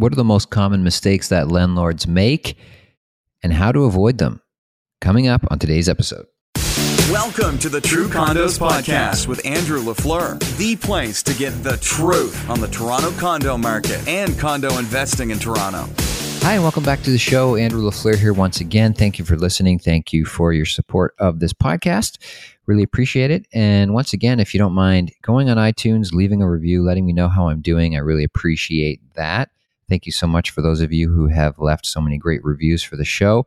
What are the most common mistakes that landlords make and how to avoid them? Coming up on today's episode. Welcome to the True Condos Podcast with Andrew LaFleur, the place to get the truth on the Toronto condo market and condo investing in Toronto. Hi, and welcome back to the show. Andrew LaFleur here once again. Thank you for listening. Thank you for your support of this podcast. Really appreciate it. And once again, if you don't mind going on iTunes, leaving a review, letting me know how I'm doing, I really appreciate that. Thank you so much for those of you who have left so many great reviews for the show.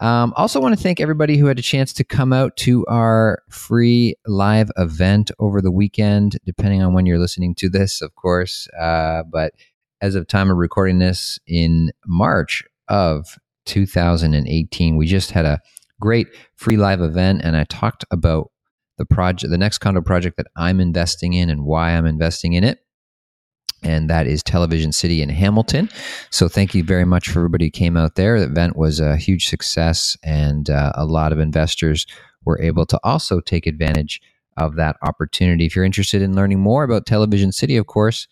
Um, also, want to thank everybody who had a chance to come out to our free live event over the weekend, depending on when you're listening to this, of course. Uh, but as of time of recording this in March of 2018. We just had a great free live event and I talked about the project, the next condo project that I'm investing in and why I'm investing in it. And that is Television City in Hamilton. So thank you very much for everybody who came out there. The event was a huge success, and uh, a lot of investors were able to also take advantage of that opportunity. If you're interested in learning more about Television City, of course,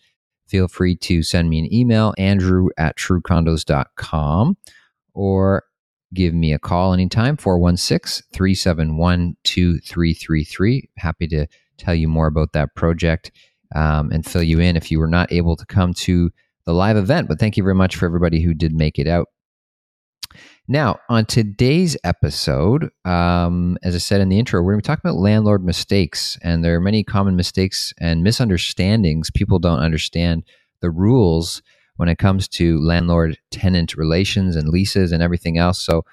feel free to send me an email, andrew at truecondos.com, or give me a call anytime, 416 371 2333. Happy to tell you more about that project um, and fill you in if you were not able to come to the live event. But thank you very much for everybody who did make it out. Now, on today's episode, um, as I said in the intro, we're going to be talking about landlord mistakes. And there are many common mistakes and misunderstandings. People don't understand the rules when it comes to landlord tenant relations and leases and everything else. So,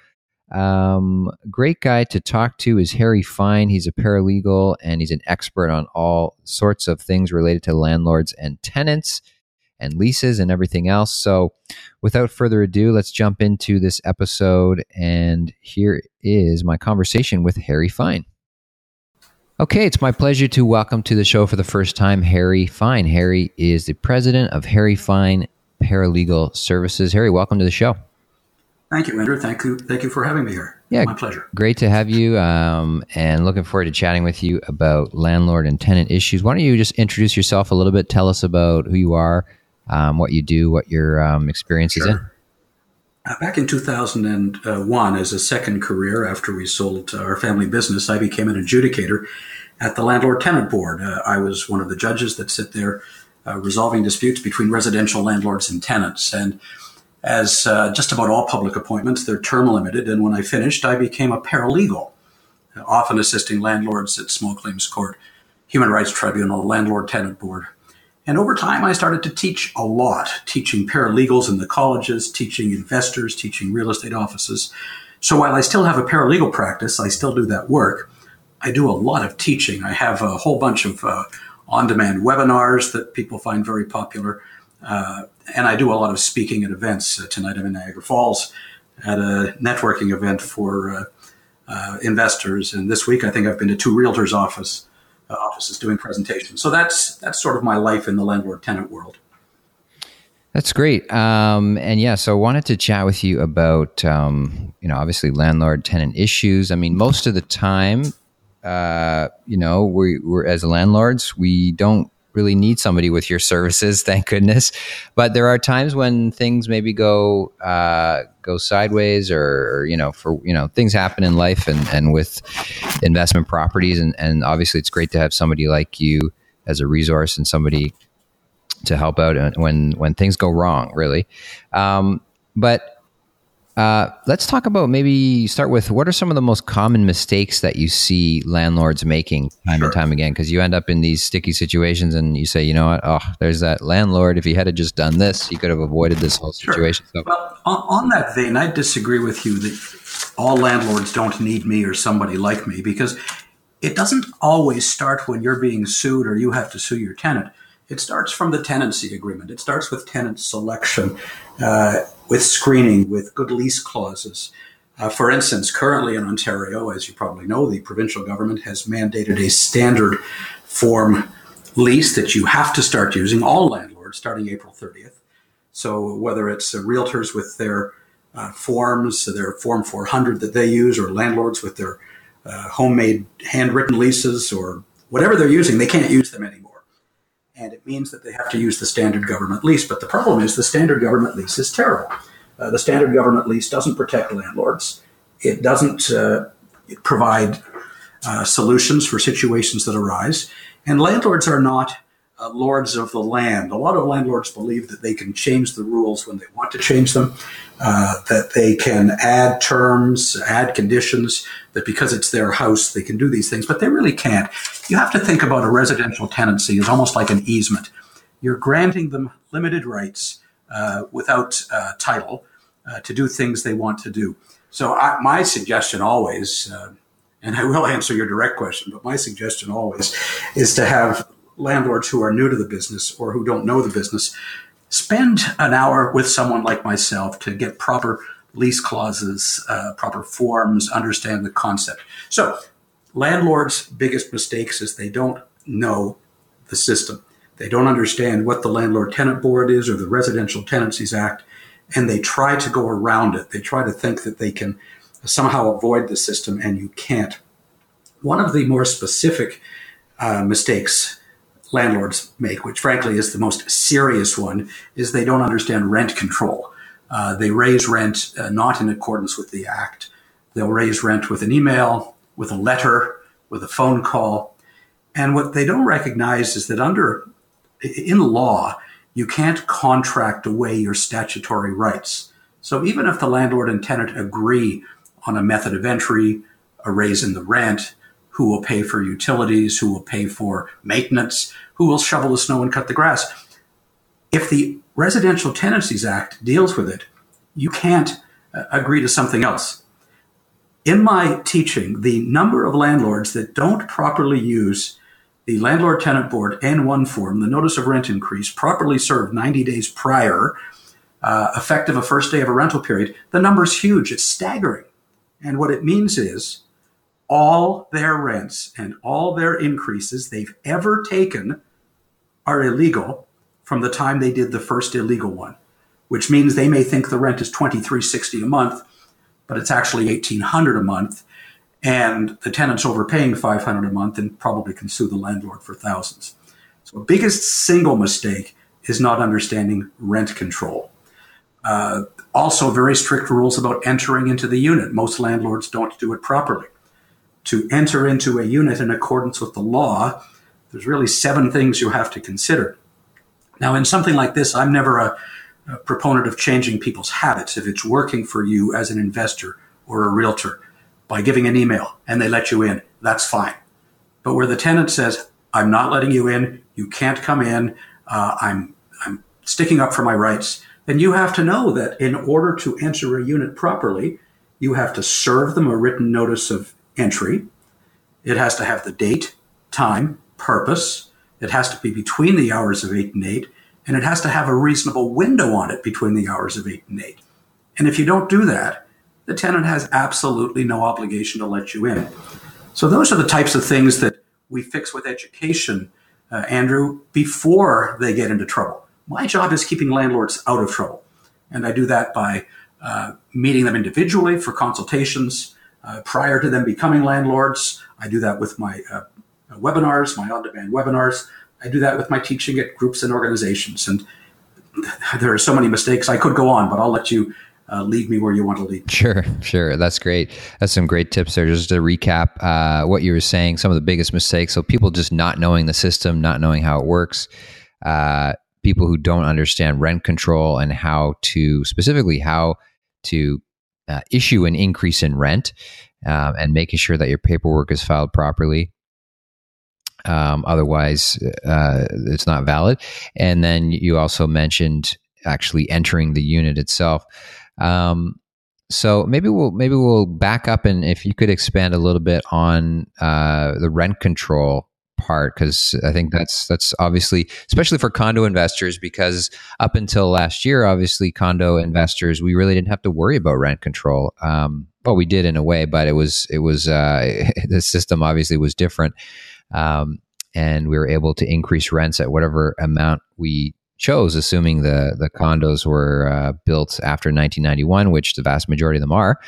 um, great guy to talk to is Harry Fine. He's a paralegal and he's an expert on all sorts of things related to landlords and tenants and leases and everything else. So, without further ado, let's jump into this episode. And here is my conversation with Harry Fine. Okay, it's my pleasure to welcome to the show for the first time Harry Fine. Harry is the president of Harry Fine Paralegal Services. Harry, welcome to the show. Thank you, Andrew. Thank you. Thank you for having me here. Yeah, my pleasure. Great to have you, um, and looking forward to chatting with you about landlord and tenant issues. Why don't you just introduce yourself a little bit? Tell us about who you are, um, what you do, what your um, experience sure. is in. Uh, back in 2001, as a second career after we sold our family business, I became an adjudicator at the Landlord Tenant Board. Uh, I was one of the judges that sit there uh, resolving disputes between residential landlords and tenants. And as uh, just about all public appointments, they're term limited. And when I finished, I became a paralegal, often assisting landlords at small claims court, human rights tribunal, landlord tenant board. And over time, I started to teach a lot, teaching paralegals in the colleges, teaching investors, teaching real estate offices. So while I still have a paralegal practice, I still do that work. I do a lot of teaching. I have a whole bunch of uh, on demand webinars that people find very popular. Uh, and I do a lot of speaking at events. Uh, tonight I'm in Niagara Falls at a networking event for uh, uh, investors. And this week I think I've been to two realtors' office uh, offices doing presentations. So that's that's sort of my life in the landlord tenant world. That's great. Um, and yeah, so I wanted to chat with you about, um, you know, obviously landlord tenant issues. I mean, most of the time, uh, you know, we, we're as landlords, we don't really need somebody with your services, thank goodness. But there are times when things maybe go uh, go sideways, or, you know, for you know, things happen in life and and with investment properties, and and obviously it's great to have somebody like you as a resource and somebody to help out when when things go wrong, really. Um, but uh, let's talk about maybe start with what are some of the most common mistakes that you see landlords making time sure. and time again? Because you end up in these sticky situations and you say, you know what, oh, there's that landlord. If he had just done this, he could have avoided this whole situation. Sure. So, well, on, on that vein, I disagree with you that all landlords don't need me or somebody like me because it doesn't always start when you're being sued or you have to sue your tenant. It starts from the tenancy agreement. It starts with tenant selection, uh, with screening, with good lease clauses. Uh, for instance, currently in Ontario, as you probably know, the provincial government has mandated a standard form lease that you have to start using, all landlords, starting April 30th. So whether it's uh, realtors with their uh, forms, their Form 400 that they use, or landlords with their uh, homemade handwritten leases, or whatever they're using, they can't use them anymore. And it means that they have to use the standard government lease. But the problem is the standard government lease is terrible. Uh, the standard government lease doesn't protect landlords. It doesn't uh, provide uh, solutions for situations that arise. And landlords are not uh, lords of the land. A lot of landlords believe that they can change the rules when they want to change them, uh, that they can add terms, add conditions, that because it's their house, they can do these things, but they really can't. You have to think about a residential tenancy as almost like an easement. You're granting them limited rights uh, without uh, title uh, to do things they want to do. So, I, my suggestion always, uh, and I will answer your direct question, but my suggestion always is to have landlords who are new to the business or who don't know the business spend an hour with someone like myself to get proper lease clauses, uh, proper forms, understand the concept. So, landlords' biggest mistakes is they don't know the system. They don't understand what the Landlord Tenant Board is or the Residential Tenancies Act, and they try to go around it. They try to think that they can somehow avoid the system, and you can't. One of the more specific uh, mistakes landlords make, which frankly is the most serious one, is they don't understand rent control. Uh, they raise rent uh, not in accordance with the act. They'll raise rent with an email, with a letter, with a phone call. And what they don't recognize is that under, in law, you can't contract away your statutory rights. So even if the landlord and tenant agree on a method of entry, a raise in the rent, who will pay for utilities, who will pay for maintenance, who will shovel the snow and cut the grass. If the Residential Tenancies Act deals with it, you can't uh, agree to something else. In my teaching, the number of landlords that don't properly use the Landlord Tenant Board N1 form, the notice of rent increase, properly served 90 days prior, uh, effective a first day of a rental period, the number is huge. It's staggering. And what it means is all their rents and all their increases they've ever taken are illegal from the time they did the first illegal one, which means they may think the rent is 2360 a month, but it's actually 1800 a month and the tenant's overpaying 500 a month and probably can sue the landlord for thousands. So biggest single mistake is not understanding rent control. Uh, also, very strict rules about entering into the unit. Most landlords don't do it properly to enter into a unit in accordance with the law, there's really seven things you have to consider. Now, in something like this, I'm never a, a proponent of changing people's habits if it's working for you as an investor or a realtor by giving an email and they let you in. That's fine. But where the tenant says, I'm not letting you in, you can't come in, uh, I'm, I'm sticking up for my rights, then you have to know that in order to enter a unit properly, you have to serve them a written notice of entry. It has to have the date, time, purpose. It has to be between the hours of 8 and 8, and it has to have a reasonable window on it between the hours of 8 and 8. And if you don't do that, the tenant has absolutely no obligation to let you in. So those are the types of things that we fix with education, uh, Andrew, before they get into trouble. My job is keeping landlords out of trouble. And I do that by uh, meeting them individually for consultations, uh, prior to them becoming landlords. I do that with my uh, webinars, my on demand webinars. I do that with my teaching at groups and organizations. And there are so many mistakes. I could go on, but I'll let you uh, me where you want to lead. Sure, sure. That's great. That's some great tips there. Just to recap uh, what you were saying, some of the biggest mistakes. So, people just not knowing the system, not knowing how it works. Uh, people who don't understand rent control and how to, specifically, how to uh, issue an increase in rent um, and making sure that your paperwork is filed properly. Um, otherwise, uh, it's not valid. And then you also mentioned actually entering the unit itself. Um, so maybe we'll maybe we'll back up and if you could expand a little bit on uh, the rent control part because I think that's that's obviously especially for condo investors because up until last year, obviously condo investors we really didn't have to worry about rent control. Um, well, we did in a way, but it was it was uh, the system obviously was different, um, and we were able to increase rents at whatever amount we chose, assuming the the condos were uh, built after 1991, which the vast majority of them are.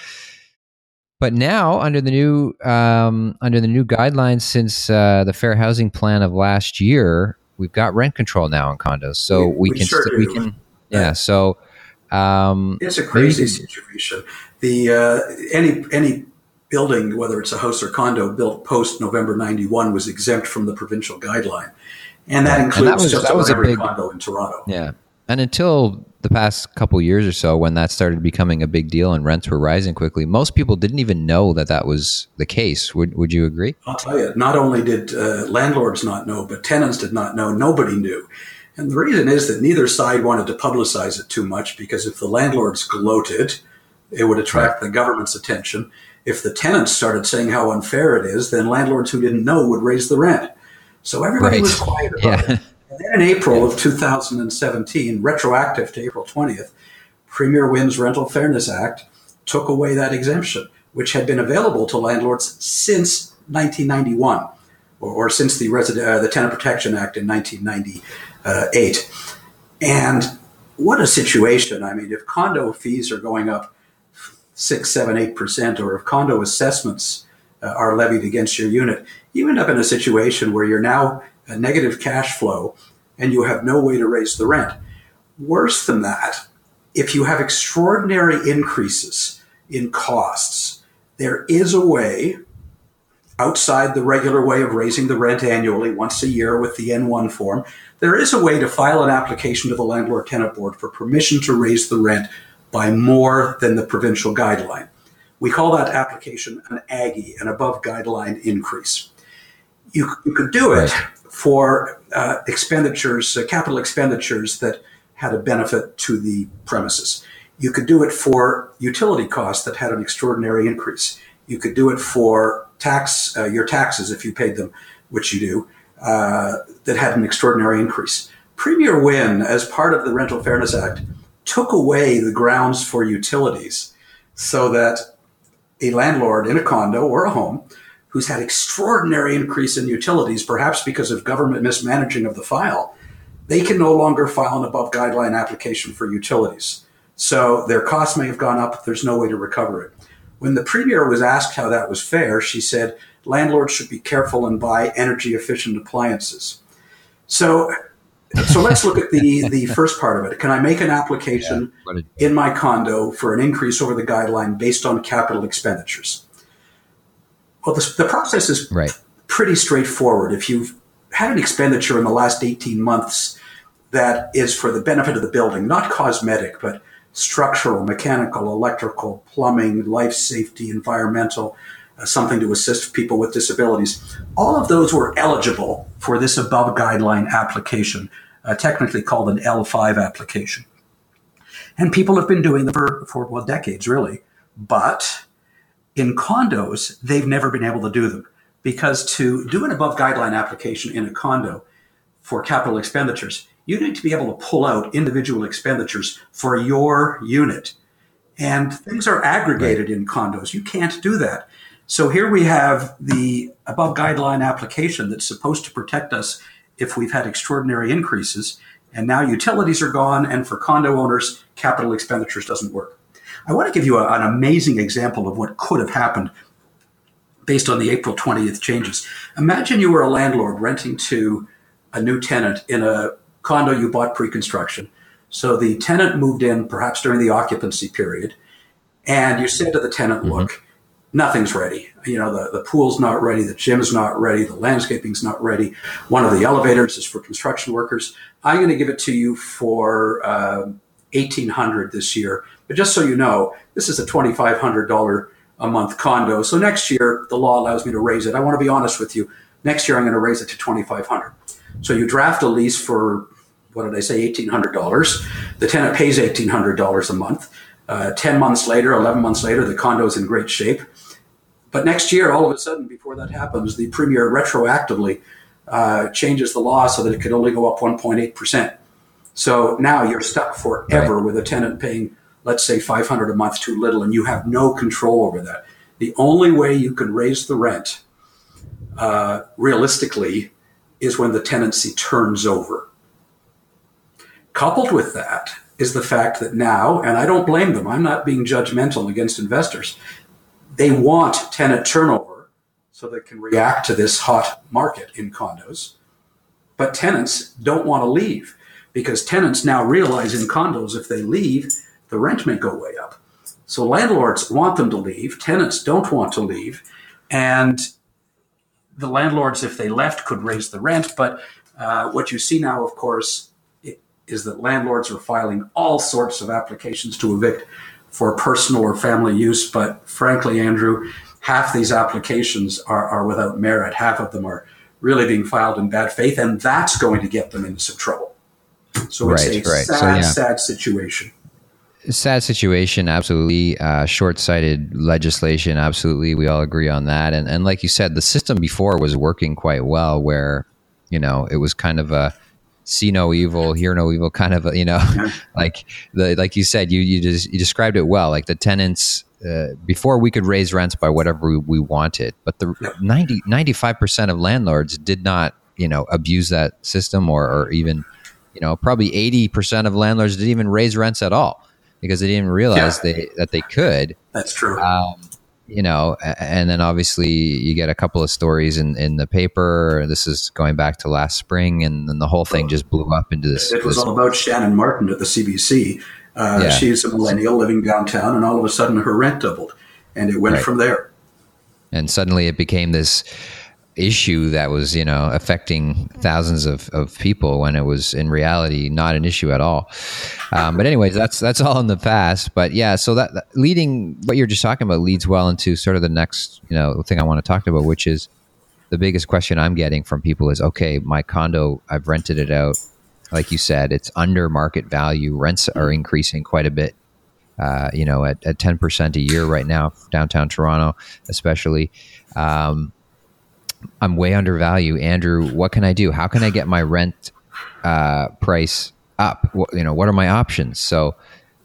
But now, under the new um, under the new guidelines since uh, the Fair Housing Plan of last year, we've got rent control now in condos, so we, We- we can sure st- we can yeah. So um, It's a crazy can- situation. The uh, any any building, whether it's a house or condo, built post November '91 was exempt from the provincial guideline, and that And includes that was- just that about was a every big- condo in Toronto. Yeah. And until the past couple years or so, when that started becoming a big deal and rents were rising quickly, most people didn't even know that that was the case. Would Would you agree? I'll tell you, not only did uh, landlords not know, but tenants did not know. Nobody knew. And the reason is that neither side wanted to publicize it too much because if the landlords gloated, it would attract the government's attention. If the tenants started saying how unfair it is, then landlords who didn't know would raise the rent. So everybody Right. was quiet about Yeah. it. Then in April of 2017, retroactive to April 20th, Premier Wynne's Rental Fairness Act took away that exemption, which had been available to landlords since 1991, or, or since the, resident, uh, the Tenant Protection Act in 1998. And what a situation! I mean, if condo fees are going up six, seven, eight percent, or if condo assessments uh, are levied against your unit, you end up in a situation where you're now a negative cash flow and you have no way to raise the rent. Worse than that, if you have extraordinary increases in costs, there is a way outside the regular way of raising the rent annually once a year with the N1 form. There is a way to file an application to the Landlord Tenant Board for permission to raise the rent by more than the provincial guideline. We call that application an AGGI, an above guideline increase. You, you could do it for uh, expenditures, uh, capital expenditures that had a benefit to the premises. You could do it for utility costs that had an extraordinary increase. You could do it for tax, uh, your taxes if you paid them, which you do, uh, that had an extraordinary increase. Premier Wynne, as part of the Rental Fairness Act, took away the grounds for utilities so that a landlord in a condo or a home who's had extraordinary increase in utilities, perhaps because of government mismanaging of the file, they can no longer file an above guideline application for utilities. So their costs may have gone up, there's no way to recover it. When the premier was asked how that was fair, she said landlords should be careful and buy energy efficient appliances. So so let's look at the, the first part of it. Can I make an application did- in my condo for an increase over the guideline based on capital expenditures? Well, the, the process is Right. pretty straightforward. If you've had an expenditure in the last 18 months that is for the benefit of the building, not cosmetic, but structural, mechanical, electrical, plumbing, life safety, environmental, uh, something to assist people with disabilities, all of those were eligible for this above guideline application, uh, technically called an L5 application. And people have been doing them for, for well, decades, really. But in condos, they've never been able to do them because to do an above guideline application in a condo for capital expenditures, you need to be able to pull out individual expenditures for your unit. And things are aggregated in condos. You can't do that. So here we have the above guideline application that's supposed to protect us if we've had extraordinary increases. And now utilities are gone, and for condo owners, capital expenditures doesn't work. I want to give you a- an amazing example of what could have happened based on the April 20th changes. Imagine you were a landlord renting to a new tenant in a condo you bought pre construction. So the tenant moved in perhaps during the occupancy period, and you said to the tenant, Look, nothing's ready. You know, the, the pool's not ready, the gym's not ready, the landscaping's not ready. One of the elevators is for construction workers. I'm going to give it to you for uh, 1800 this year. But just so you know, this is a $2,500 a month condo. So next year, the law allows me to raise it. I want to be honest with you. Next year, I'm going to raise it to 2500 So you draft a lease for, what did I say, $1,800. The tenant pays $1,800 a month. Uh, 10 months later, 11 months later, the condo is in great shape. But next year, all of a sudden, before that happens, the premier retroactively uh, changes the law so that it could only go up 1.8%. So now you're stuck forever with a tenant paying, let's say, 500 a month too little, and you have no control over that. The only way you can raise the rent uh, realistically is when the tenancy turns over. Coupled with that is the fact that now, and I don't blame them, I'm not being judgmental against investors, they want tenant turnover so they can react to this hot market in condos. But tenants don't want to leave because tenants now realize in condos if they leave, the rent may go way up. So landlords want them to leave, tenants don't want to leave, and the landlords, if they left, could raise the rent. But uh, what you see now, of course, is that landlords are filing all sorts of applications to evict for personal or family use. But frankly, Andrew, half these applications are, are without merit. Half of them are really being filed in bad faith, and that's going to get them into some trouble. So it's right, a right. sad, so, yeah. sad situation. Sad situation, absolutely. Uh, short-sighted legislation, absolutely. We all agree on that. And and like you said, the system before was working quite well, where you know it was kind of a see no evil, hear no evil kind of, you know, like the like you said, you you just you described it well. Like the tenants uh, before we could raise rents by whatever we, we wanted, but the 90 95 percent of landlords did not, you know, abuse that system or, or even, you know, probably eighty percent of landlords didn't even raise rents at all because they didn't realize yeah. they that they could. That's true. Um, you know, and then obviously you get a couple of stories in, in the paper. This is going back to last spring, and then the whole thing just blew up into this. It was this, all about Shannon Martin at the CBC. Uh, yeah. She's a millennial living downtown, and all of a sudden her rent doubled, and it went right. from there. And suddenly it became this issue that was you know affecting thousands of, of people when it was in reality not an issue at all. Um, but anyways that's that's all in the past. But yeah so that, that, leading what you're just talking about leads well into sort of the next you know thing i want to talk about which is the biggest question i'm getting from people is okay my condo i've rented it out. Like you said it's under market value. Rents are increasing quite a bit uh, you know at, at 10% a year right now downtown toronto especially. Um, I'm way undervalued. Andrew, what can I do? How can I get my rent uh, price up? What, you know, what are my options? So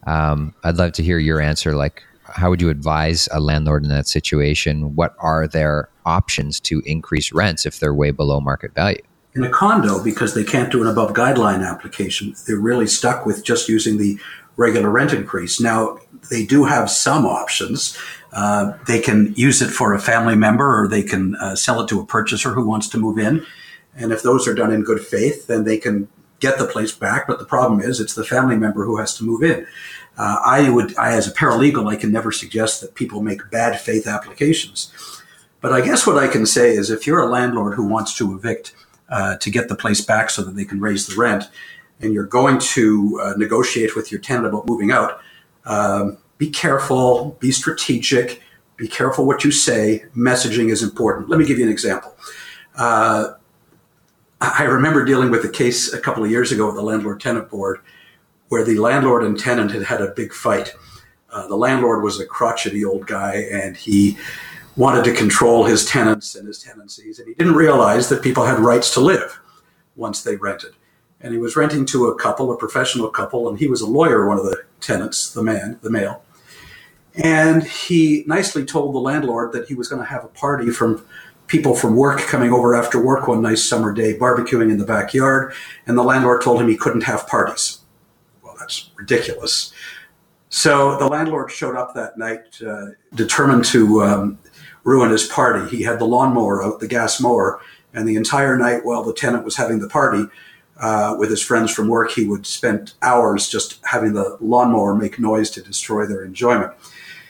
um, I'd love to hear your answer. Like, how would you advise a landlord in that situation? What are their options to increase rents if they're way below market value? In a condo, because they can't do an above guideline application, they're really stuck with just using the regular rent increase. Now, they do have some options. Uh, they can use it for a family member or they can uh, sell it to a purchaser who wants to move in. And if those are done in good faith, then they can get the place back. But the problem is it's the family member who has to move in. Uh, I would, I, as a paralegal, I can never suggest that people make bad faith applications. But I guess what I can say is if you're a landlord who wants to evict uh, to get the place back so that they can raise the rent, and you're going to uh, negotiate with your tenant about moving out, um, be careful, be strategic, be careful what you say. Messaging is important. Let me give you an example. Uh, I remember dealing with a case a couple of years ago with the landlord tenant board where the landlord and tenant had had a big fight. Uh, the landlord was a crotchety old guy and he wanted to control his tenants and his tenancies, and he didn't realize that people had rights to live once they rented and he was renting to a couple, a professional couple, and he was a lawyer, one of the tenants, the man, the male. And he nicely told the landlord that he was going to have a party from people from work coming over after work one nice summer day, barbecuing in the backyard. And the landlord told him he couldn't have parties. Well, that's ridiculous. So the landlord showed up that night, uh, determined to um, ruin his party. He had the lawnmower out, the gas mower, and the entire night while the tenant was having the party, uh, with his friends from work, he would spend hours just having the lawnmower make noise to destroy their enjoyment.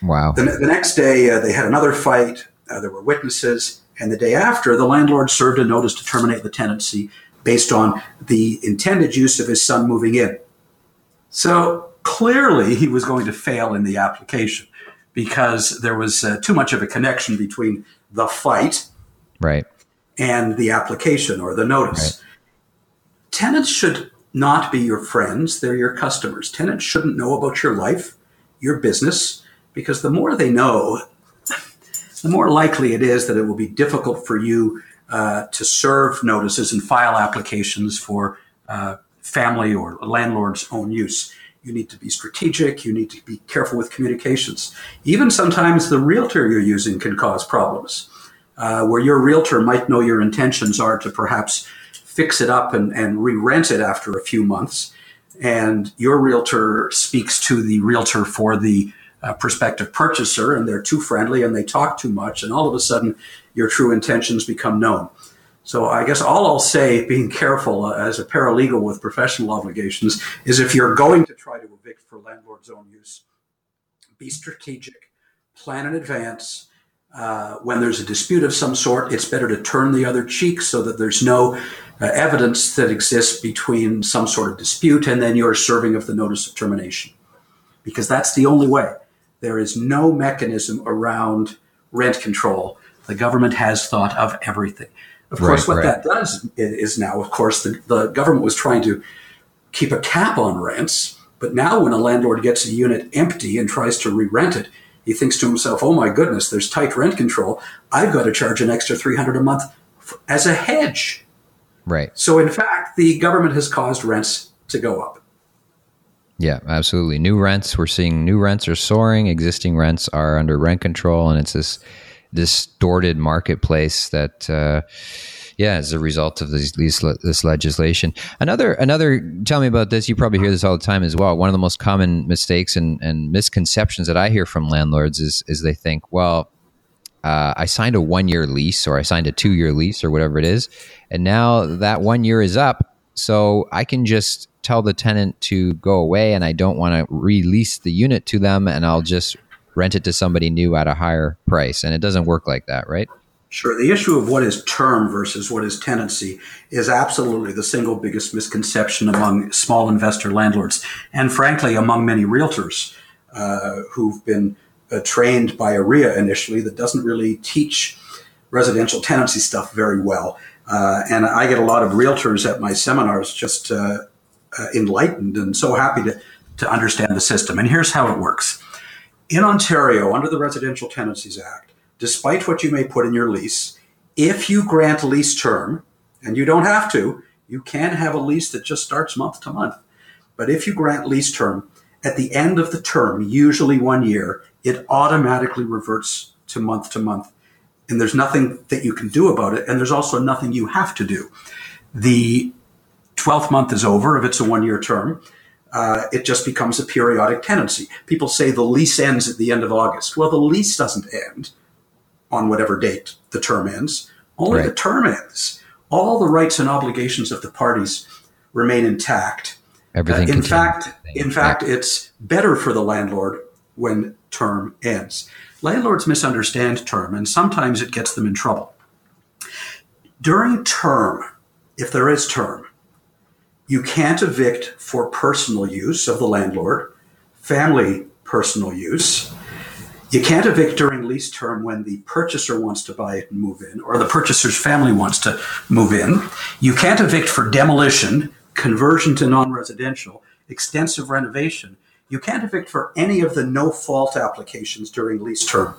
Wow. The, the next day, uh, they had another fight. Uh, there were witnesses. And the day after, the landlord served a notice to terminate the tenancy based on the intended use of his son moving in. So clearly, he was going to fail in the application because there was uh, too much of a connection between the fight right. and the application or the notice. Right tenants should not be your friends, they're your customers. Tenants shouldn't know about your life, your business, because the more they know, the more likely it is that it will be difficult for you uh, to serve notices and file applications for uh, family or landlord's own use. You need to be strategic. You need to be careful with communications. Even sometimes the realtor you're using can cause problems, uh, where your realtor might know your intentions are to perhaps fix it up and, and re-rent it after a few months. And your realtor speaks to the realtor for the uh, prospective purchaser and they're too friendly and they talk too much. And all of a sudden your true intentions become known. So I guess all I'll say, being careful uh, as a paralegal with professional obligations, is if you're going to try to evict for landlord's own use, be strategic, plan in advance. Uh, when there's a dispute of some sort, it's better to turn the other cheek so that there's no uh, evidence that exists between some sort of dispute and then your serving of the notice of termination. Because that's the only way. There is no mechanism around rent control. The government has thought of everything. Of right, course, what right. that does is now, of course, the, the government was trying to keep a cap on rents. But now, when a landlord gets a unit empty and tries to re rent it, he thinks to himself, oh my goodness, there's tight rent control. I've got to charge an extra 300 a month as a hedge. Right. So, in fact, the government has caused rents to go up. Yeah, absolutely. New rents, we're seeing new rents are soaring, existing rents are under rent control, and it's this distorted marketplace that. Uh, yeah, as a result of this legislation. Another, another. Tell me about this. You probably hear this all the time as well. One of the most common mistakes and, and misconceptions that I hear from landlords is is they think, well, uh, I signed a one year lease or I signed a two year lease or whatever it is, and now that one year is up, so I can just tell the tenant to go away, and I don't want to release the unit to them, and I'll just rent it to somebody new at a higher price. And it doesn't work like that, right? Sure. The issue of what is term versus what is tenancy is absolutely the single biggest misconception among small investor landlords, and frankly, among many realtors uh, who've been uh, trained by OREA initially that doesn't really teach residential tenancy stuff very well. Uh, and I get a lot of realtors at my seminars just uh, uh, enlightened and so happy to, to understand the system. And here's how it works. In Ontario, under the Residential Tenancies Act, despite what you may put in your lease, if you grant lease term, and you don't have to, you can have a lease that just starts month to month. But if you grant lease term, at the end of the term, usually one year, it automatically reverts to month to month. And there's nothing that you can do about it. And there's also nothing you have to do. The 12th month is over if it's a one year term uh, it just becomes a periodic tenancy. People say the lease ends at the end of August. Well, the lease doesn't end on whatever date the term ends. Only right. the term ends. All the rights and obligations of the parties remain intact. Everything. Uh, in fact, in fact, it's better for the landlord when term ends. Landlords misunderstand term, and sometimes it gets them in trouble. During term, if there is term, you can't evict for personal use of the landlord, family personal use. You can't evict during lease term when the purchaser wants to buy it and move in, or the purchaser's family wants to move in. You can't evict for demolition, conversion to non residential, extensive renovation. You can't evict for any of the no fault applications during lease term.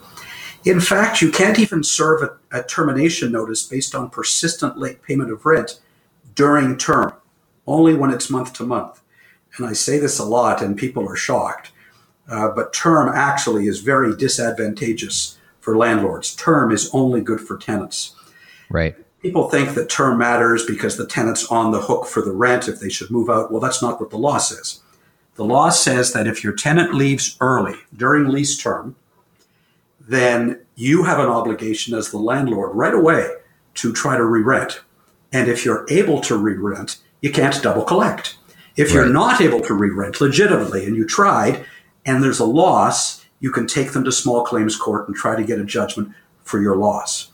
In fact, you can't even serve a, a termination notice based on persistent late payment of rent during term only when it's month to month. And I say this a lot, and people are shocked. Uh, but term actually is very disadvantageous for landlords. Term is only good for tenants. Right. People think that term matters because the tenant's on the hook for the rent if they should move out. Well, that's not what the law says. The law says that if your tenant leaves early during lease term, then you have an obligation as the landlord right away to try to re rent. And if you're able to re rent, you can't double collect. If you're not able to re-rent legitimately and you tried and there's a loss, you can take them to small claims court and try to get a judgment for your loss.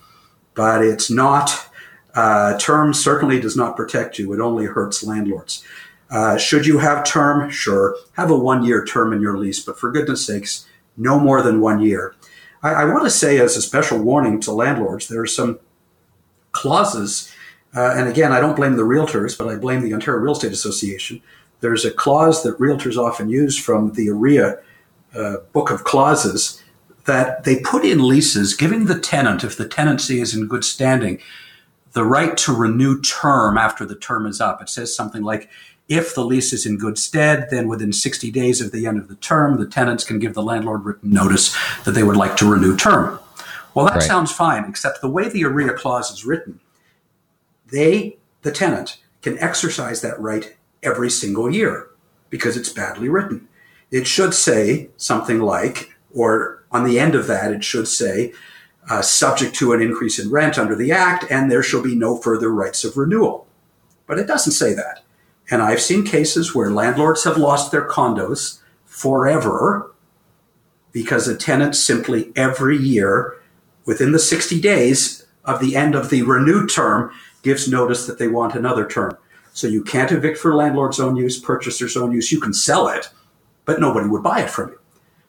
But it's not, uh, term certainly does not protect you. It only hurts landlords. Uh, should you have term? Sure. Have a one year term in your lease, but for goodness sakes, no more than one year. I, I want to say, as a special warning to landlords, there are some clauses uh, and again, I don't blame the realtors, but I blame the Ontario Real Estate Association. There's a clause that realtors often use from the OREA uh, book of clauses that they put in leases giving the tenant, if the tenancy is in good standing, the right to renew term after the term is up. It says something like, if the lease is in good stead, then within 60 days of the end of the term, the tenants can give the landlord written notice that they would like to renew term. Well, that right. sounds fine, except the way the OREA clause is written, they, the tenant, can exercise that right every single year because it's badly written. It should say something like, or on the end of that, it should say, uh, subject to an increase in rent under the Act, and there shall be no further rights of renewal. But it doesn't say that. And I've seen cases where landlords have lost their condos forever because a tenant simply every year, within the 60 days of the end of the renewed term, gives notice that they want another term. So you can't evict for landlord's own use, purchaser's own use. You can sell it, but nobody would buy it from you.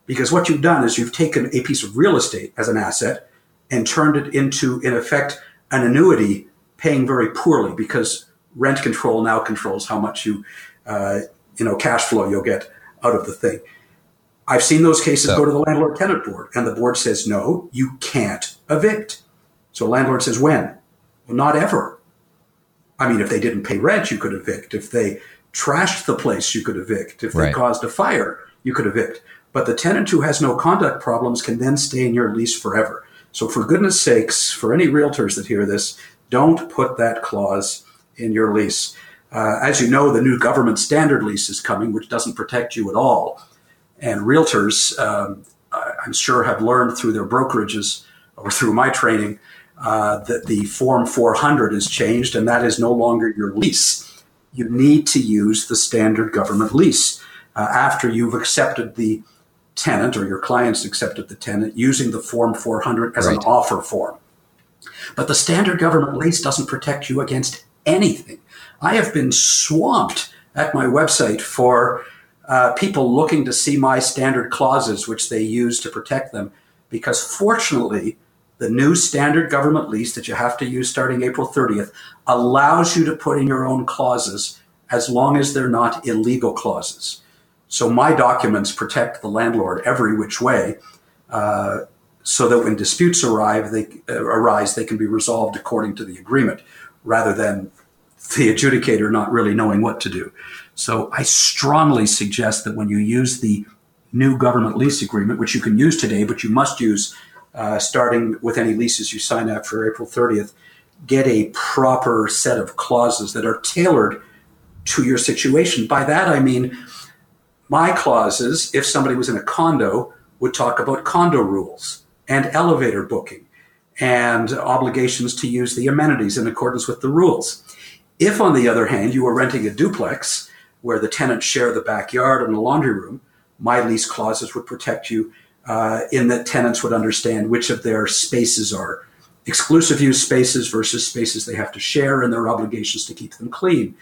Because what you've done is you've taken a piece of real estate as an asset and turned it into, in effect, an annuity paying very poorly because rent control now controls how much you, uh, you know, cash flow you'll get out of the thing. I've seen those cases so, go to the landlord tenant board, and the board says, no, you can't evict. So landlord says, when? Well, not ever. I mean, if they didn't pay rent, you could evict. If they trashed the place, you could evict. If they right. caused a fire, you could evict. But the tenant who has no conduct problems can then stay in your lease forever. So, for goodness sakes, for any realtors that hear this, don't put that clause in your lease. Uh, as you know, the new government standard lease is coming, which doesn't protect you at all. And realtors, um, I'm sure, have learned through their brokerages or through my training uh, that the Form 400 is changed, and that is no longer your lease. You need to use the standard government lease uh, after you've accepted the tenant or your clients accepted the tenant using the Form 400 as right. an offer form. But the standard government lease doesn't protect you against anything. I have been swamped at my website for uh, people looking to see my standard clauses, which they use to protect them, because fortunately, the new standard government lease that you have to use starting April 30th allows you to put in your own clauses as long as they're not illegal clauses. So my documents protect the landlord every which way, uh, so that when disputes arrive, they uh, arise, they can be resolved according to the agreement, rather than the adjudicator not really knowing what to do. So I strongly suggest that when you use the new government lease agreement, which you can use today, but you must use uh, starting with any leases you sign after April 30th, get a proper set of clauses that are tailored to your situation. By that I mean my clauses, if somebody was in a condo, would talk about condo rules and elevator booking and obligations to use the amenities in accordance with the rules. If, on the other hand, you were renting a duplex where the tenants share the backyard and the laundry room, my lease clauses would protect you uh, in that tenants would understand which of their spaces are exclusive use spaces versus spaces they have to share and their obligations to keep them clean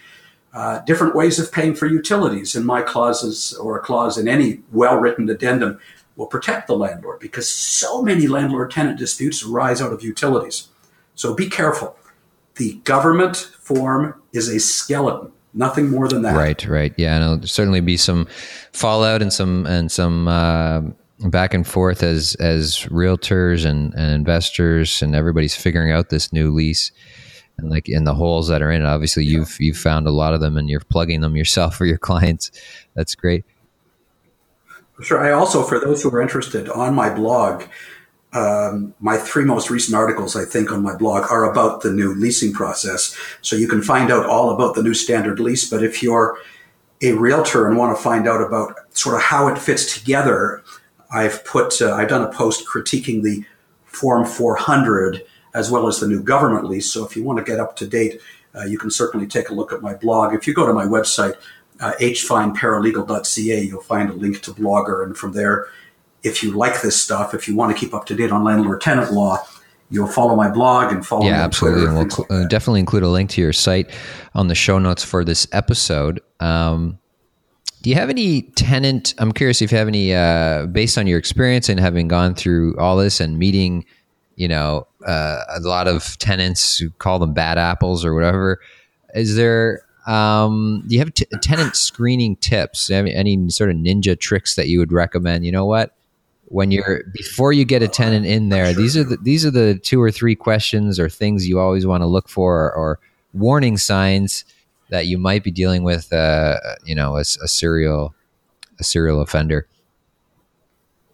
uh, different ways of paying for utilities. In my clauses or a clause in any well written addendum will protect the landlord because so many landlord tenant disputes arise out of utilities. So be careful. The government form is a skeleton, nothing more than that. Right, right. Yeah, and there'll certainly be some fallout and some and some uh, back and forth as as realtors and, and investors and everybody's figuring out this new lease and like in the holes that are in it. Obviously, yeah. you've you've found a lot of them, and you're plugging them yourself for your clients. That's great. Sure. I also, for those who are interested, on my blog, um, my three most recent articles, I think, on my blog are about the new leasing process. So you can find out all about the new standard lease. But if you're a realtor and want to find out about sort of how it fits together, I've put uh, I've done a post critiquing the Form 400 as well as the new government lease. So if you want to get up to date, uh, you can certainly take a look at my blog. If you go to my website, uh, hfineparalegal.ca, you'll find a link to Blogger. And from there, if you like this stuff, if you want to keep up to date on landlord tenant law, you'll follow my blog and follow yeah absolutely and we'll cl- like uh, definitely include a link to your site on the show notes for this episode um, do you have any tenant i'm curious if you have any uh, based on your experience and having gone through all this and meeting you know, uh, a lot of tenants who call them bad apples or whatever. Is there, um, do you have t- tenant screening tips? Any, any sort of ninja tricks that you would recommend? You know what? When you're before you get a tenant in there, these are the these are the two or three questions or things you always want to look for, or, or warning signs that you might be dealing with, uh, you know, a, a serial a serial offender.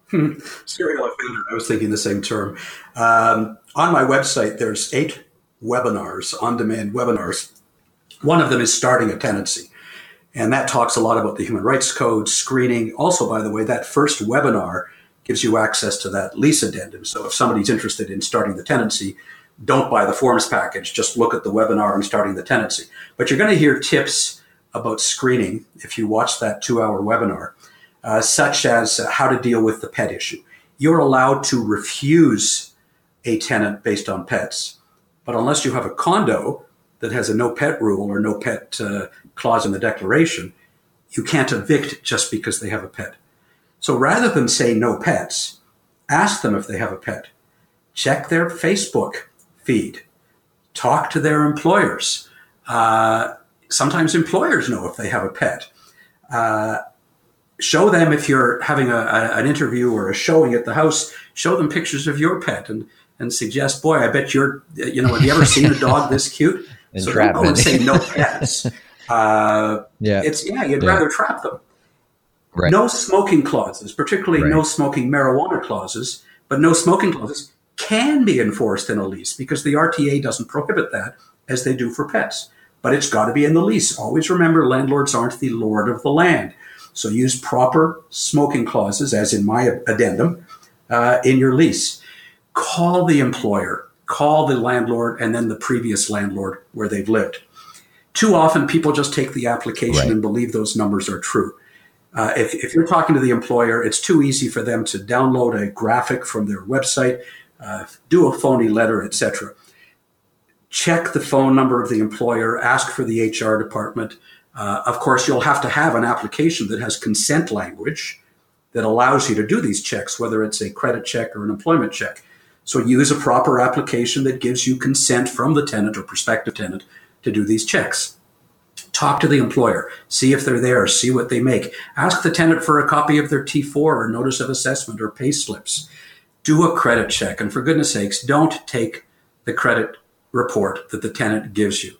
Serial offender. I was thinking the same term. Um, on my website, there's eight webinars, on-demand webinars. One of them is starting a tenancy. And that talks a lot about the human rights code, screening. Also, by the way, that first webinar gives you access to that lease addendum. So if somebody's interested in starting the tenancy, don't buy the forms package. Just look at the webinar on starting the tenancy. But you're going to hear tips about screening if you watch that two hour webinar, uh, such as uh, how to deal with the pet issue. You're allowed to refuse a tenant based on pets, but unless you have a condo that has a no pet rule or no pet uh, clause in the declaration, you can't evict just because they have a pet. So rather than say no pets, ask them if they have a pet. Check their Facebook feed. Talk to their employers. Uh, sometimes employers know if they have a pet. Uh, show them if you're having a, a, an interview or a showing at the house. Show them pictures of your pet and and suggest, boy, I bet you're, you know, have you ever seen a dog this cute? so don't go and say no pets. Uh, yeah, it's yeah, you'd yeah. rather trap them. Right. No smoking clauses, particularly right. no smoking marijuana clauses, but no smoking clauses can be enforced in a lease because the RTA doesn't prohibit that as they do for pets. But it's got to be in the lease. Always remember landlords aren't the lord of the land. So use proper smoking clauses, as in my addendum, uh, in your lease. Call the employer, call the landlord, and then the previous landlord where they've lived. Too often, people just take the application right. and believe those numbers are true. Uh, if, if, you're talking to the employer, it's too easy for them to download a graphic from their website, uh, do a phony letter, etc. Check the phone number of the employer, ask for the HR department. Uh, of course, you'll have to have an application that has consent language that allows you to do these checks, whether it's a credit check or an employment check. So use a proper application that gives you consent from the tenant or prospective tenant to do these checks. Talk to the employer, see if they're there, see what they make. Ask the tenant for a copy of their T4 or notice of assessment or pay slips. Do a credit check. And for goodness sakes, don't take the credit report that the tenant gives you.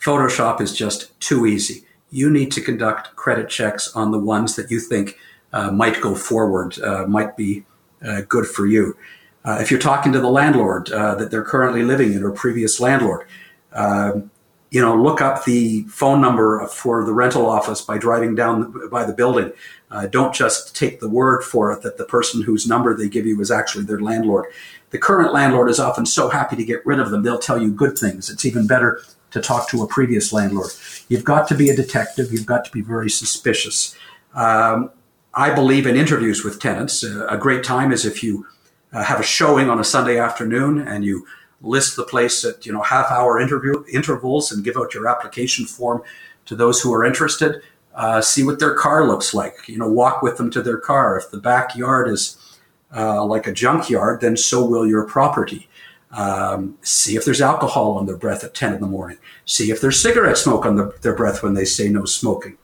Photoshop is just too easy. You need to conduct credit checks on the ones that you think uh, might go forward, uh, might be uh, good for you. Uh, if you're talking to the landlord uh, that they're currently living in or previous landlord, um, you know, look up the phone number for the rental office by driving down by the building. Uh, don't just take the word for it that the person whose number they give you is actually their landlord. The current landlord is often so happy to get rid of them, they'll tell you good things. It's even better to talk to a previous landlord. You've got to be a detective. You've got to be very suspicious. Um, I believe in interviews with tenants. Uh, a great time is if you uh, have a showing on a Sunday afternoon and you list the place at you know half hour interview intervals and give out your application form to those who are interested. Uh, see what their car looks like. You know, walk with them to their car. If the backyard is uh, like a junkyard, then so will your property. Um, see if there's alcohol on their breath at 10 in the morning. See if there's cigarette smoke on the, their breath when they say no smoking.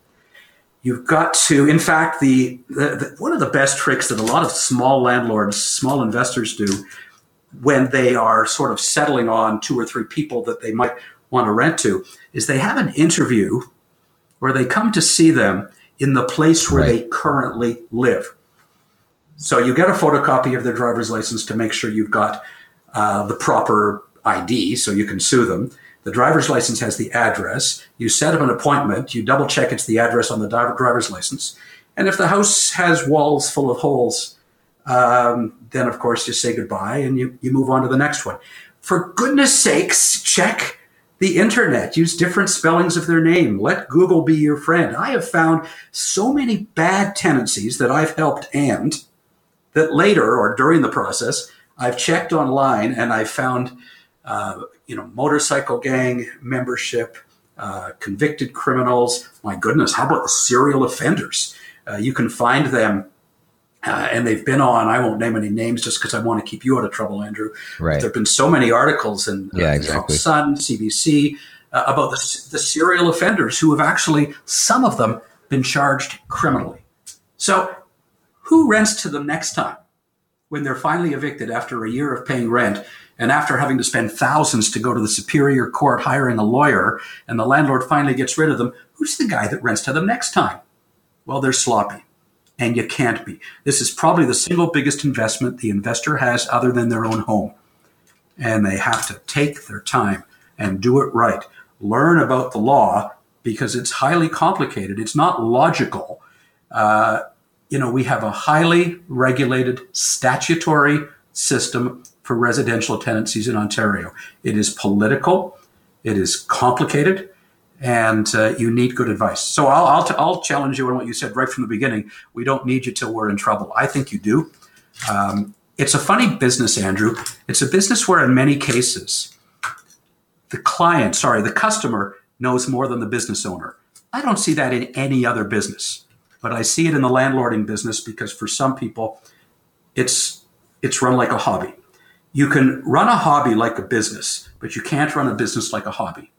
You've got to, in fact, the, the, the, one of the best tricks that a lot of small landlords, small investors do when they are sort of settling on two or three people that they might want to rent to is they have an interview where they come to see them in the place where right. they currently live. So you get a photocopy of their driver's license to make sure you've got uh, the proper ID so you can sue them. The driver's license has the address. You set up an appointment. You double check it's the address on the driver's license. And if the house has walls full of holes, um, then of course you say goodbye and you, you move on to the next one. For goodness sakes, check the internet. Use different spellings of their name. Let Google be your friend. I have found so many bad tendencies that I've helped and that later or during the process, I've checked online and I found, uh, you know, motorcycle gang membership, uh, convicted criminals. My goodness, how about the serial offenders? Uh, you can find them uh, and they've been on. I won't name any names just because I want to keep you out of trouble, Andrew. Right. There have been so many articles in uh, yeah, exactly. Sun, CBC uh, about the, the serial offenders who have actually some of them been charged criminally. So, who rents to them next time when they're finally evicted after a year of paying rent and after having to spend thousands to go to the superior court hiring a lawyer and the landlord finally gets rid of them? Who's the guy that rents to them next time? Well, they're sloppy and you can't be. This is probably the single biggest investment the investor has other than their own home. And they have to take their time and do it right. Learn about the law because it's highly complicated. It's not logical. Uh, you know, we have a highly regulated statutory system for residential tenancies in Ontario. It is political, it is complicated, and uh, you need good advice. So I'll, I'll, t- I'll, challenge you on what you said right from the beginning. We don't need you till we're in trouble. I think you do. Um, it's a funny business, Andrew. It's a business where, in many cases, the client, sorry, the customer knows more than the business owner. I don't see that in any other business, but I see it in the landlording business because for some people, it's it's run like a hobby. You can run a hobby like a business, but you can't run a business like a hobby.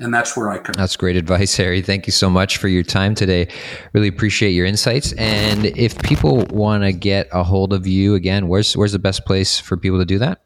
And that's where I come. That's great advice, Harry. Thank you so much for your time today. Really appreciate your insights. And if people want to get a hold of you again, where's where's the best place for people to do that?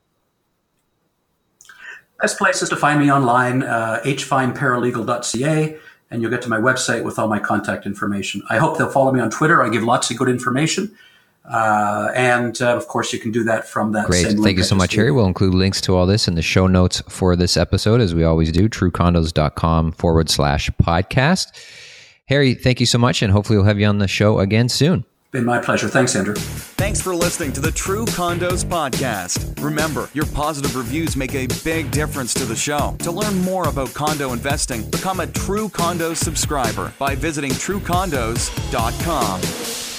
Best place is to find me online, uh, hfineparalegal.ca, and you'll get to my website with all my contact information. I hope they'll follow me on Twitter. I give lots of good information. Uh, and uh, of course, you can do that from that. Great. Thank you so much, Harry. We'll include links to all this in the show notes for this episode, as we always do, truecondos.com forward slash podcast. Harry, thank you so much, and hopefully we'll have you on the show again soon. Been my pleasure. Thanks, Andrew. Thanks for listening to the True Condos podcast. Remember, your positive reviews make a big difference to the show. To learn more about condo investing, become a True Condos subscriber by visiting truecondos.com.